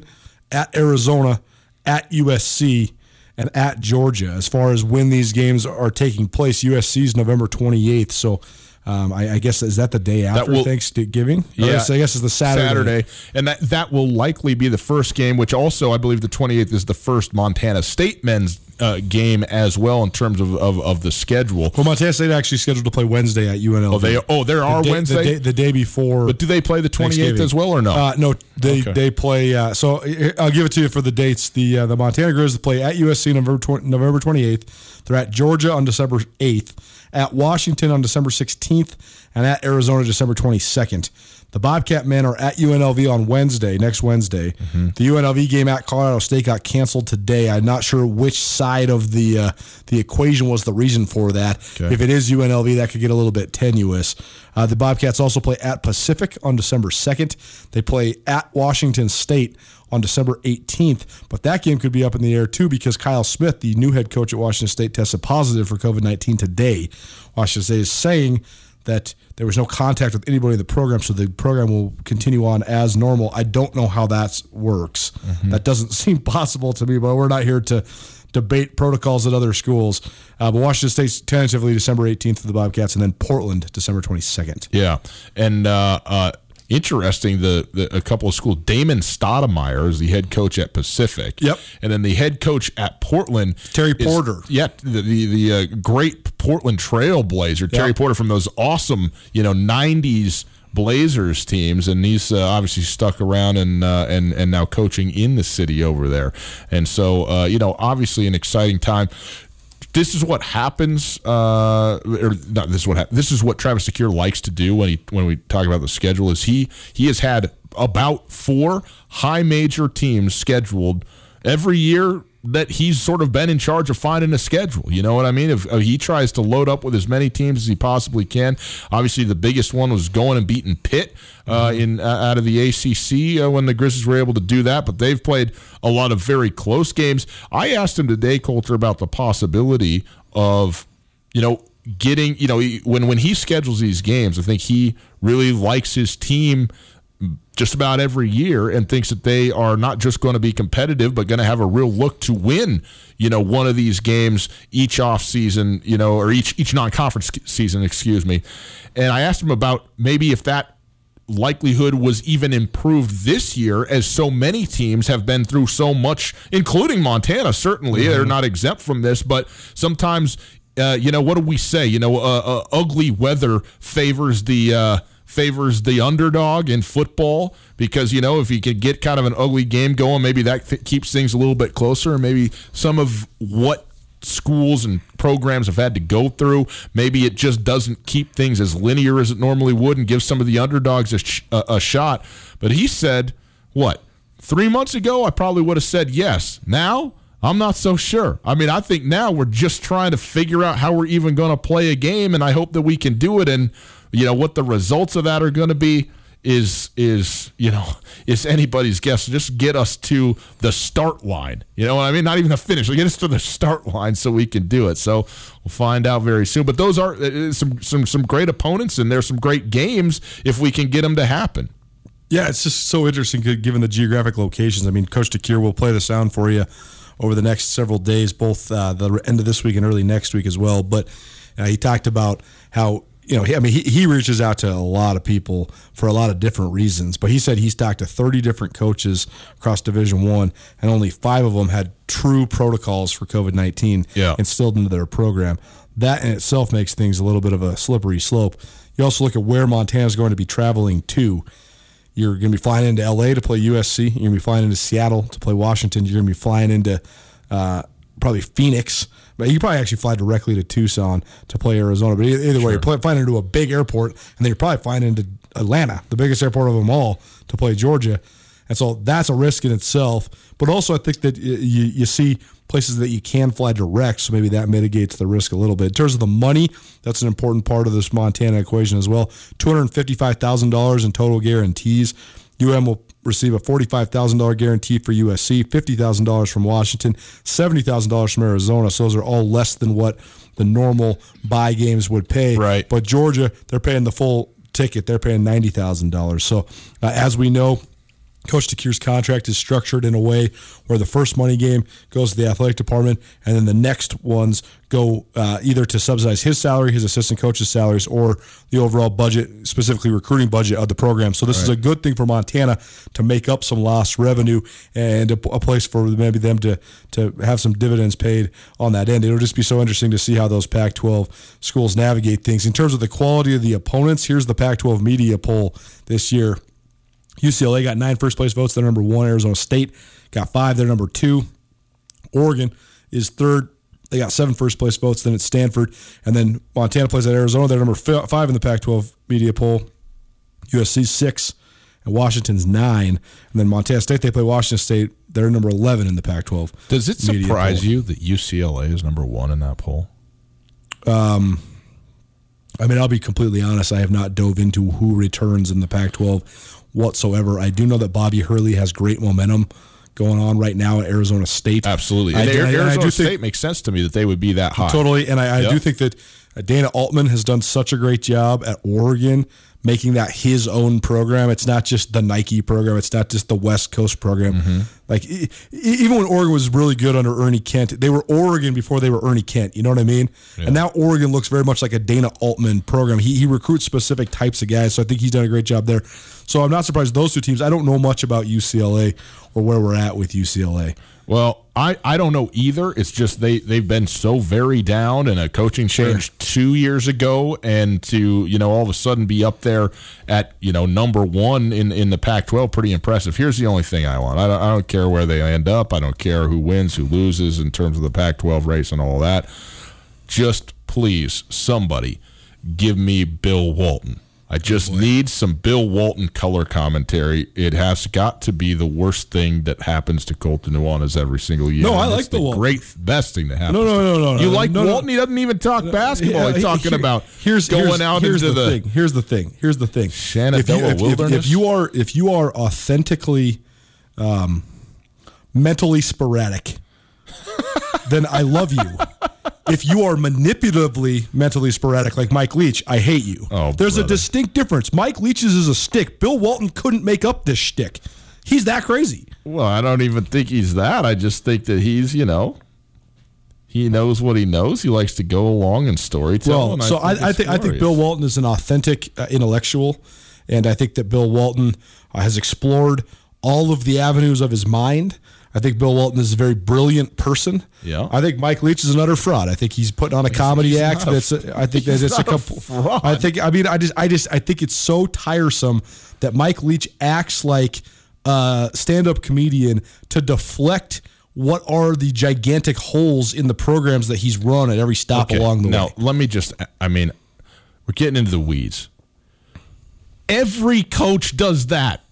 [SPEAKER 4] at Arizona, at USC, and at Georgia. As far as when these games are taking place, USC is November 28th. So um, I, I, guess is that the day after will, Thanksgiving?
[SPEAKER 2] Yeah,
[SPEAKER 4] I guess it's the Saturday.
[SPEAKER 2] Saturday, and that that will likely be the first game. Which also, I believe, the 28th is the first Montana State men's uh, game as well in terms of, of, of, the schedule.
[SPEAKER 4] Well, Montana State actually scheduled to play Wednesday at UNLV.
[SPEAKER 2] Oh, they oh there are
[SPEAKER 4] the day,
[SPEAKER 2] Wednesday
[SPEAKER 4] the day, the day, before.
[SPEAKER 2] But do they play the 28th as well or no?
[SPEAKER 4] Uh, no, they okay. they play. Uh, so I'll give it to you for the dates. The uh, the Montana Grizzlies play at USC November 20, November 28th. They're at Georgia on December 8th, at Washington on December 16th, and at Arizona December 22nd. The Bobcat men are at UNLV on Wednesday, next Wednesday. Mm-hmm. The UNLV game at Colorado State got canceled today. I'm not sure which side of the uh, the equation was the reason for that. Okay. If it is UNLV, that could get a little bit tenuous. Uh, the Bobcats also play at Pacific on December 2nd. They play at Washington State on December 18th. But that game could be up in the air too because Kyle Smith, the new head coach at Washington State, tested positive for COVID 19 today. Washington State is saying that there was no contact with anybody in the program, so the program will continue on as normal. I don't know how that works. Mm-hmm. That doesn't seem possible to me, but we're not here to debate protocols at other schools. Uh, but Washington State's tentatively December 18th for the Bobcats, and then Portland December 22nd.
[SPEAKER 2] Yeah, and uh, uh, interesting. The, the, a couple of schools. Damon Stoudemire is the head coach at Pacific.
[SPEAKER 4] Yep.
[SPEAKER 2] And then the head coach at Portland,
[SPEAKER 4] Terry Porter.
[SPEAKER 2] Is, yeah, the the, the uh, great Portland Trailblazer, yep. Terry Porter from those awesome you know '90s. Blazers teams, and he's uh, obviously stuck around and uh, and and now coaching in the city over there. And so, uh, you know, obviously an exciting time this is what happens. Uh, or not this is what ha- this is what Travis DeCuire likes to do when he when we talk about the schedule. Is he he has had about four high major teams scheduled every year that he's sort of been in charge of finding a schedule. You know what I mean? If, if he tries to load up with as many teams as he possibly can. Obviously, the biggest one was going and beating Pitt uh, in uh, out of the ACC uh, when the Grizzlies were able to do that. But they've played a lot of very close games. I asked him today, Colter, about the possibility of you know getting you know when when he schedules these games. I think he really likes his team just about every year and thinks that they are not just going to be competitive but going to have a real look to win you know one of these games each off season you know or each each non-conference season excuse me. And i asked him about maybe if that likelihood was even improved this year as so many teams have been through so much including montana certainly. Mm-hmm. they're not exempt from this but sometimes uh, you know what do we say? You know uh, uh, ugly weather favors the uh, favors the underdog in football because you know if you could get kind of an ugly game going, maybe that th- keeps things a little bit closer. And maybe some of what schools and programs have had to go through, maybe it just doesn't keep things as linear as it normally would, and give some of the underdogs a, sh- a, a shot. But he said, what? Three months ago, I probably would have said yes. Now, I'm not so sure. I mean, I think now we're just trying to figure out how we're even going to play a game, and I hope that we can do it. And you know what the results of that are going to be is is you know is anybody's guess. Just get us to the start line. You know what I mean? Not even the finish. Get us to the start line so we can do it. So we'll find out very soon. But those are uh, uh, some some some great opponents, and there's some great games if we can get them to happen.
[SPEAKER 4] Yeah, it's just so interesting given the geographic locations. I mean, Coach DeCuire will play the sound for you over the next several days, both uh, the end of this week and early next week as well. But uh, he talked about how you know, he, I mean, he, he reaches out to a lot of people for a lot of different reasons. But he said he's talked to 30 different coaches across Division One, and only five of them had true protocols for COVID 19
[SPEAKER 2] yeah.
[SPEAKER 4] instilled into their program. That in itself makes things a little bit of a slippery slope. You also look at where Montana is going to be traveling to. You're going to be flying into LA to play USC. You're going to be flying into Seattle to play Washington. You're going to be flying into uh, probably Phoenix but you probably actually fly directly to Tucson to play Arizona. But either way, you're flying into a big airport, and then you're probably flying into Atlanta, the biggest airport of them all, to play Georgia. And so that's a risk in itself. But also, I think that you, you see places that you can fly direct, so maybe that mitigates the risk a little bit. In terms of the money, that's an important part of this Montana equation as well. $255,000 in total guarantees. UM will receive a $45,000 guarantee for USC, $50,000 from Washington, $70,000 from Arizona. So those are all less than what the normal buy games would pay.
[SPEAKER 2] Right.
[SPEAKER 4] But Georgia, they're paying the full ticket. They're paying $90,000. So uh, as we know, Coach DeCuire's contract is structured in a way where the first money game goes to the athletic department, and then the next ones go uh, either to subsidize his salary, his assistant coach's salaries, or the overall budget, specifically recruiting budget of the program. So this right. is a good thing for Montana to make up some lost revenue and a, a, place for maybe them to to have some dividends paid on that end. It'll just be so interesting to see how those Pac-12 schools navigate things in terms of the quality of the opponents. Here's the Pac-12 media poll this year. UCLA got nine first place votes. They're number one. Arizona State got five. They're number two. Oregon is third. They got seven first place votes. Then it's Stanford. And then Montana plays at Arizona. They're number five in the Pac 12 media poll. USC six. And Washington's nine. And then Montana State, they play Washington State. They're number 11 in the Pac 12.
[SPEAKER 2] Does it surprise you that UCLA is number one in that poll?
[SPEAKER 4] Um, I mean, I'll be completely honest. I have not dove into who returns in the Pac 12 whatsoever. I do know that Bobby Hurley has great momentum going on right now at Arizona State.
[SPEAKER 2] Absolutely. And I, Arizona I, I State think, makes sense to me that they would be that high.
[SPEAKER 4] Totally. And I, yep. do think that Dana Altman has done such a great job at Oregon making that his own program. It's not just the Nike program. It's not just the West Coast program. Mm-hmm. Like even when Oregon was really good under Ernie Kent, they were Oregon before they were Ernie Kent. You know what I mean? Yeah. And now Oregon looks very much like a Dana Altman program. He he recruits specific types of guys, so I think he's done a great job there. So I'm not surprised those two teams. I don't know much about UCLA or where we're at with UCLA.
[SPEAKER 2] Well, I, I don't know either. It's just they, they've been so very down and a coaching change sure. two years ago and to, you know, all of a sudden be up there at, you know, number one in, in the Pac 12, pretty impressive. Here's the only thing I want. I don't, I don't care where they end up. I don't care who wins, who loses in terms of the Pac 12 race and all that. Just please, somebody, give me Bill Walton. I just need some Bill Walton color commentary. It has got to be the worst thing that happens to Colton Nuanez every single year.
[SPEAKER 4] No, I like
[SPEAKER 2] the
[SPEAKER 4] Walton.
[SPEAKER 2] great best thing that happens.
[SPEAKER 4] No, no, no, no, no.
[SPEAKER 2] You like
[SPEAKER 4] no, no.
[SPEAKER 2] Walton? He doesn't even talk basketball. He's talking
[SPEAKER 4] here-
[SPEAKER 2] about
[SPEAKER 4] here's
[SPEAKER 2] going
[SPEAKER 4] here's,
[SPEAKER 2] out
[SPEAKER 4] here's
[SPEAKER 2] into
[SPEAKER 4] the,
[SPEAKER 2] the,
[SPEAKER 4] thing. Here's the thing. Here's the thing.
[SPEAKER 2] Shenandoah
[SPEAKER 4] if you, if,
[SPEAKER 2] wilderness.
[SPEAKER 4] If, you are if you are authentically um, mentally sporadic, then I love you. If you are manipulatively mentally sporadic, like Mike Leach, I hate you.
[SPEAKER 2] Oh,
[SPEAKER 4] There's a distinct difference. Mike Leach's is a stick. Bill Walton couldn't make up this shtick. He's that crazy.
[SPEAKER 2] Well, I don't even think he's that. I just think that he's, you know, he knows what he knows. He likes to go along and storytell.
[SPEAKER 4] Well, so I, I
[SPEAKER 2] it's
[SPEAKER 4] think I think. Bill Walton is an authentic uh, intellectual, and I think that Bill Walton uh, has explored all of the avenues of his mind. I think Bill Walton is a very brilliant person.
[SPEAKER 2] Yeah.
[SPEAKER 4] I think Mike Leach is an utter fraud. I think he's putting on a comedy
[SPEAKER 2] he's
[SPEAKER 4] act.
[SPEAKER 2] a-
[SPEAKER 4] That's a, I think that it's a couple.
[SPEAKER 2] fraud.
[SPEAKER 4] I think I mean I just I just I think it's so tiresome that Mike Leach acts like a stand-up comedian to deflect what are the gigantic holes in the programs that he's run at every stop
[SPEAKER 2] Okay,
[SPEAKER 4] along the
[SPEAKER 2] now,
[SPEAKER 4] way.
[SPEAKER 2] Now, let me just, I mean, we're getting into the weeds. Every coach does that.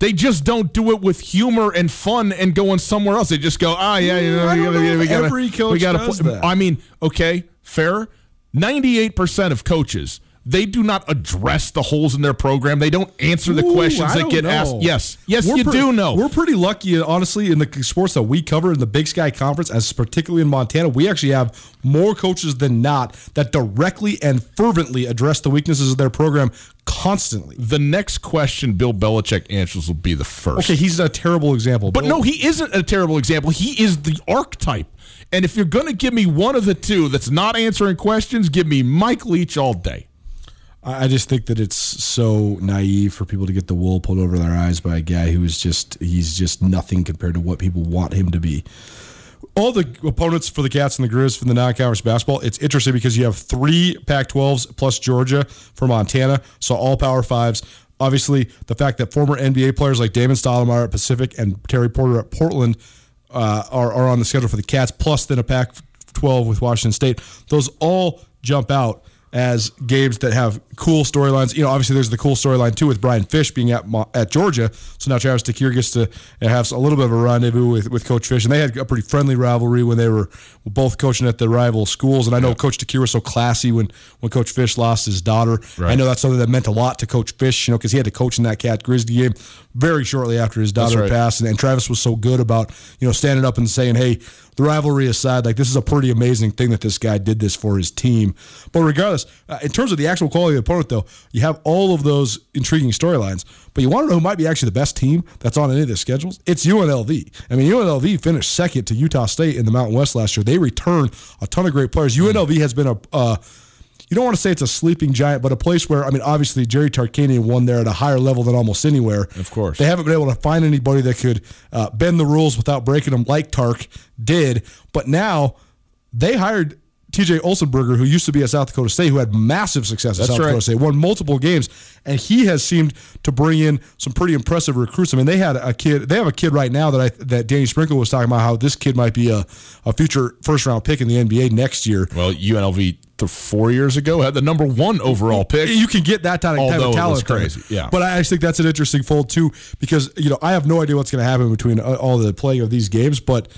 [SPEAKER 2] They just don't do it with humor and fun and going somewhere else. They just go, ah, yeah, you know, we gotta,
[SPEAKER 4] know
[SPEAKER 2] we gotta,
[SPEAKER 4] every coach
[SPEAKER 2] we gotta
[SPEAKER 4] does
[SPEAKER 2] play-
[SPEAKER 4] that.
[SPEAKER 2] I mean, okay, fair. Ninety-eight percent of coaches they do not address the holes in their program. They don't answer the
[SPEAKER 4] Ooh,
[SPEAKER 2] questions that get
[SPEAKER 4] know.
[SPEAKER 2] asked. Yes, yes,
[SPEAKER 4] We're
[SPEAKER 2] you
[SPEAKER 4] pre-
[SPEAKER 2] do know.
[SPEAKER 4] We're pretty lucky, honestly, in the sports that we cover in the Big Sky Conference, as particularly in Montana. We actually have more coaches than not that directly and fervently address the weaknesses of their program constantly.
[SPEAKER 2] the next question Bill Belichick answers will be the first.
[SPEAKER 4] Okay, he's a terrible example.
[SPEAKER 2] But no, he isn't a terrible example. He is the archetype. And if you're going to give me one of the two that's not answering questions, give me Mike Leach all day.
[SPEAKER 4] I just think that it's so naive for people to get the wool pulled over their eyes by a guy who is just he's just nothing compared to what people want him to be. All the opponents for the Cats and the Griz from the non-conference basketball, it's interesting because you have three Pac-12s plus Georgia for Montana, so all Power Fives. Obviously, the fact that former NBA players like Damon Stoudemire at Pacific and Terry Porter at Portland uh, are, are on the schedule for the Cats, plus then a Pac-12 with Washington State. Those all jump out as games that have cool storylines. You know, obviously there's the cool storyline too with Brian Fish being at at Georgia. So now Travis DeCuire gets to uh, have a little bit of a rendezvous with, with Coach Fish, and they had a pretty friendly rivalry when they were both coaching at the rival schools. And I know Coach DeCuire was so classy when when Coach Fish lost his daughter. I know that's something that meant a lot to Coach Fish, you know, because he had to coach in that Cat Grizzly game very shortly after his daughter
[SPEAKER 2] right.
[SPEAKER 4] passed. And, and Travis was so good about you know standing up and saying, "Hey, the rivalry aside, like this is a pretty amazing thing that this guy did this for his team." But regardless, uh, in terms of the actual quality of the opponent, though, you have all of those intriguing storylines. But you want to know who might be actually the best team that's on any of the schedules? It's UNLV. I mean, UNLV finished second to Utah State in the Mountain West last year. They return a ton of great players. UNLV has been a uh, you don't want to say it's a sleeping giant, but a place where I mean, obviously Jerry Tarkanian won there at a higher level than almost anywhere.
[SPEAKER 2] Of course.
[SPEAKER 4] they haven't been able to find anybody that could uh, bend the rules without breaking them like Tark did. But now they hired T.J. Otzelberger, who used to be at South Dakota State, who had massive success at
[SPEAKER 2] That's
[SPEAKER 4] South
[SPEAKER 2] right.
[SPEAKER 4] Dakota State, won multiple games, and he has seemed to bring in some pretty impressive recruits. I mean, they had a kid. They have a kid right now that I that Danny Sprinkle was talking about how this kid might be a, a future first round pick in the NBA next year.
[SPEAKER 2] Well, UNLV th- four years ago had the number one overall pick.
[SPEAKER 4] You can get that type,
[SPEAKER 2] Although
[SPEAKER 4] of talent.
[SPEAKER 2] crazy, yeah.
[SPEAKER 4] But I think that's an interesting fold too, because you know I have no idea what's going to happen between uh, all the playing of these games, but.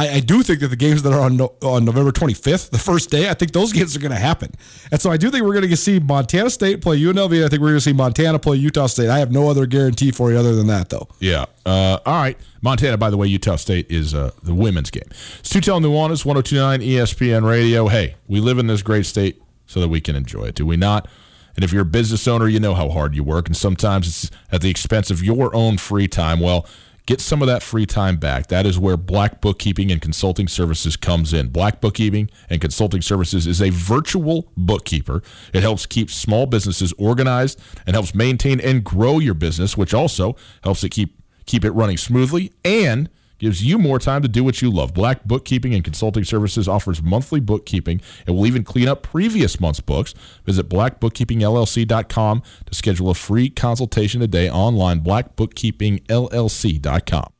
[SPEAKER 4] I, I do think that the games that are on no, on November 25th, the first day, I think those games are going to happen, and so I do think we're going to see Montana State play UNLV. I think we're going to see Montana play Utah State. I have no other guarantee for you other than that, though.
[SPEAKER 2] Yeah. Uh, all right. Montana, by the way, Utah State is uh, the women's game. It's Tootell Nuanez, 1029 ESPN Radio. Hey, we live in this great state so that we can enjoy it, do we not? And if you're a business owner, you know how hard you work, and sometimes it's at the expense of your own free time. Well, get some of that free time back. That is where Black Bookkeeping and Consulting Services comes in. Black Bookkeeping and Consulting Services is a virtual bookkeeper. It helps keep small businesses organized and helps maintain and grow your business, which also helps it keep keep it running smoothly and gives you more time to do what you love. Black Bookkeeping and Consulting Services offers monthly bookkeeping and will even clean up previous month's books. Visit blackbookkeepingllc.com to schedule a free consultation today online blackbookkeepingllc.com.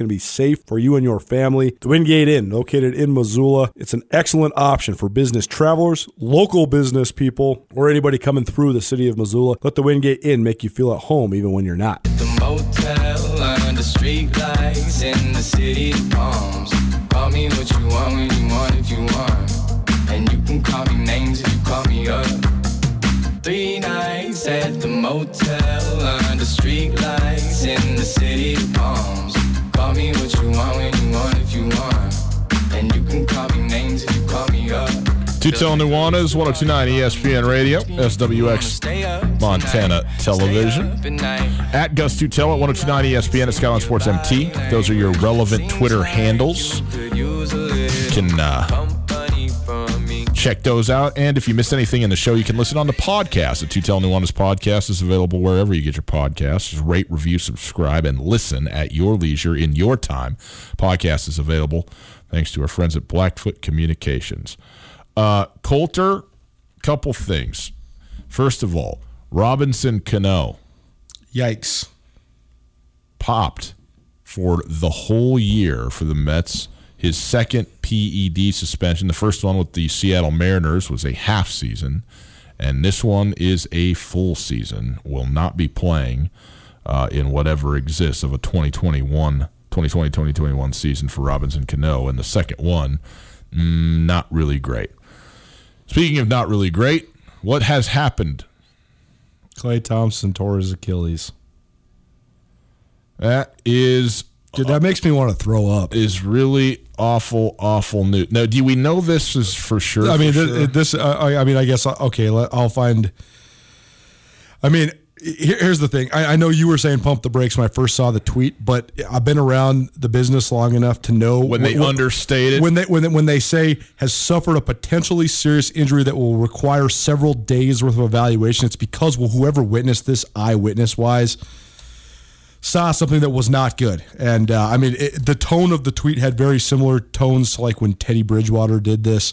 [SPEAKER 4] going to be safe for you and your family. The Wingate Inn, located in Missoula, it's an excellent option for business travelers, local business people, or anybody coming through the city of Missoula. Let the Wingate Inn make you feel at home even when you're not.
[SPEAKER 9] The motel under street lights in the city of palms. Call me what you want when you want if you want. And you can call me names if you call me up. Three nights at the motel under street lights in the city of palms. Call me what you want when you want if you want. And you can call me names if you call me up.
[SPEAKER 2] Nuanez, 1029 ESPN Radio, SWX Montana Television. At Gus Tootell at 1029 ESPN at Skyline Sports MT. Those are your relevant Twitter handles. You can uh, check those out. And if you missed anything in the show, you can listen on the podcast. The Tootell Nuanez podcast is available wherever you get your podcasts. Just rate, review, subscribe, and listen at your leisure in your time. Podcast is available thanks to our friends at Blackfoot Communications. Uh, Colter, couple things. First of all, Robinson Cano
[SPEAKER 4] Yikes.
[SPEAKER 2] popped for the whole year for the Mets. His second PED suspension, the first one with the Seattle Mariners, was a half season, and this one is a full season. Will not be playing uh, in whatever exists of a 2021, 2020 2021 season for Robinson Cano. And the second one, mm, not really great. Speaking of not really great, what has happened?
[SPEAKER 4] Klay Thompson tore his Achilles.
[SPEAKER 2] That is
[SPEAKER 4] Dude, that makes me want to throw up.
[SPEAKER 2] is really awful, awful news. Now, do we know this is for sure?
[SPEAKER 4] I mean, this,
[SPEAKER 2] sure?
[SPEAKER 4] this uh, I, I mean, I guess okay. Let, I'll find. I mean, here, here's the thing. I, I know you were saying pump the brakes when I first saw the tweet, but I've been around the business long enough to know
[SPEAKER 2] when they understate it.
[SPEAKER 4] when they when they, when they say has suffered a potentially serious injury that will require several days worth of evaluation. It's because well, whoever witnessed this, eyewitness wise, saw something that was not good. And uh, I mean, it, the tone of the tweet had very similar tones to like when Teddy Bridgewater did this.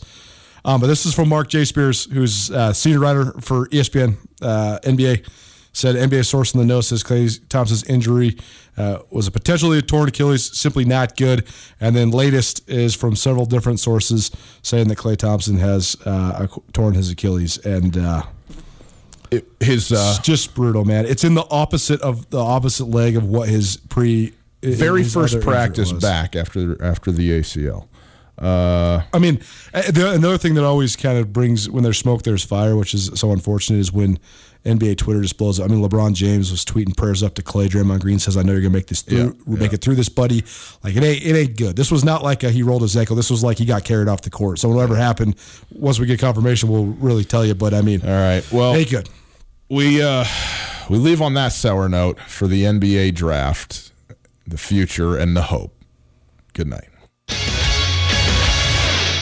[SPEAKER 4] Um, but this is from Marc J. Spears, who's uh, senior writer for ESPN uh, NBA. Said NBA source in the know says Klay Thompson's injury uh, was a potentially a torn Achilles, simply not good. And then latest is from several different sources saying that Klay Thompson has uh, torn his Achilles, and uh,
[SPEAKER 2] It- his uh,
[SPEAKER 4] it's just brutal, man. It's in the opposite of the opposite leg of what his pre
[SPEAKER 2] very
[SPEAKER 4] his
[SPEAKER 2] first practice back after after the ACL. Uh,
[SPEAKER 4] I mean, uh, the, another thing that always kind of brings when there's smoke, there's fire, which is so unfortunate, is when NBA Twitter just blows up. I mean, LeBron James was tweeting prayers up to Klay. Draymond Green says, "I know you're gonna make this through,
[SPEAKER 2] Yeah,
[SPEAKER 4] make it through this, buddy." Like it ain't, it ain't good. This was not like a, he rolled his ankle. This was like he got carried off the court. So whatever happened, once we get confirmation, we'll really tell you. But I mean,
[SPEAKER 2] all right. Well,
[SPEAKER 4] ain't good.
[SPEAKER 2] we uh, we leave on that sour note for the NBA draft, the future, and the hope. Good night.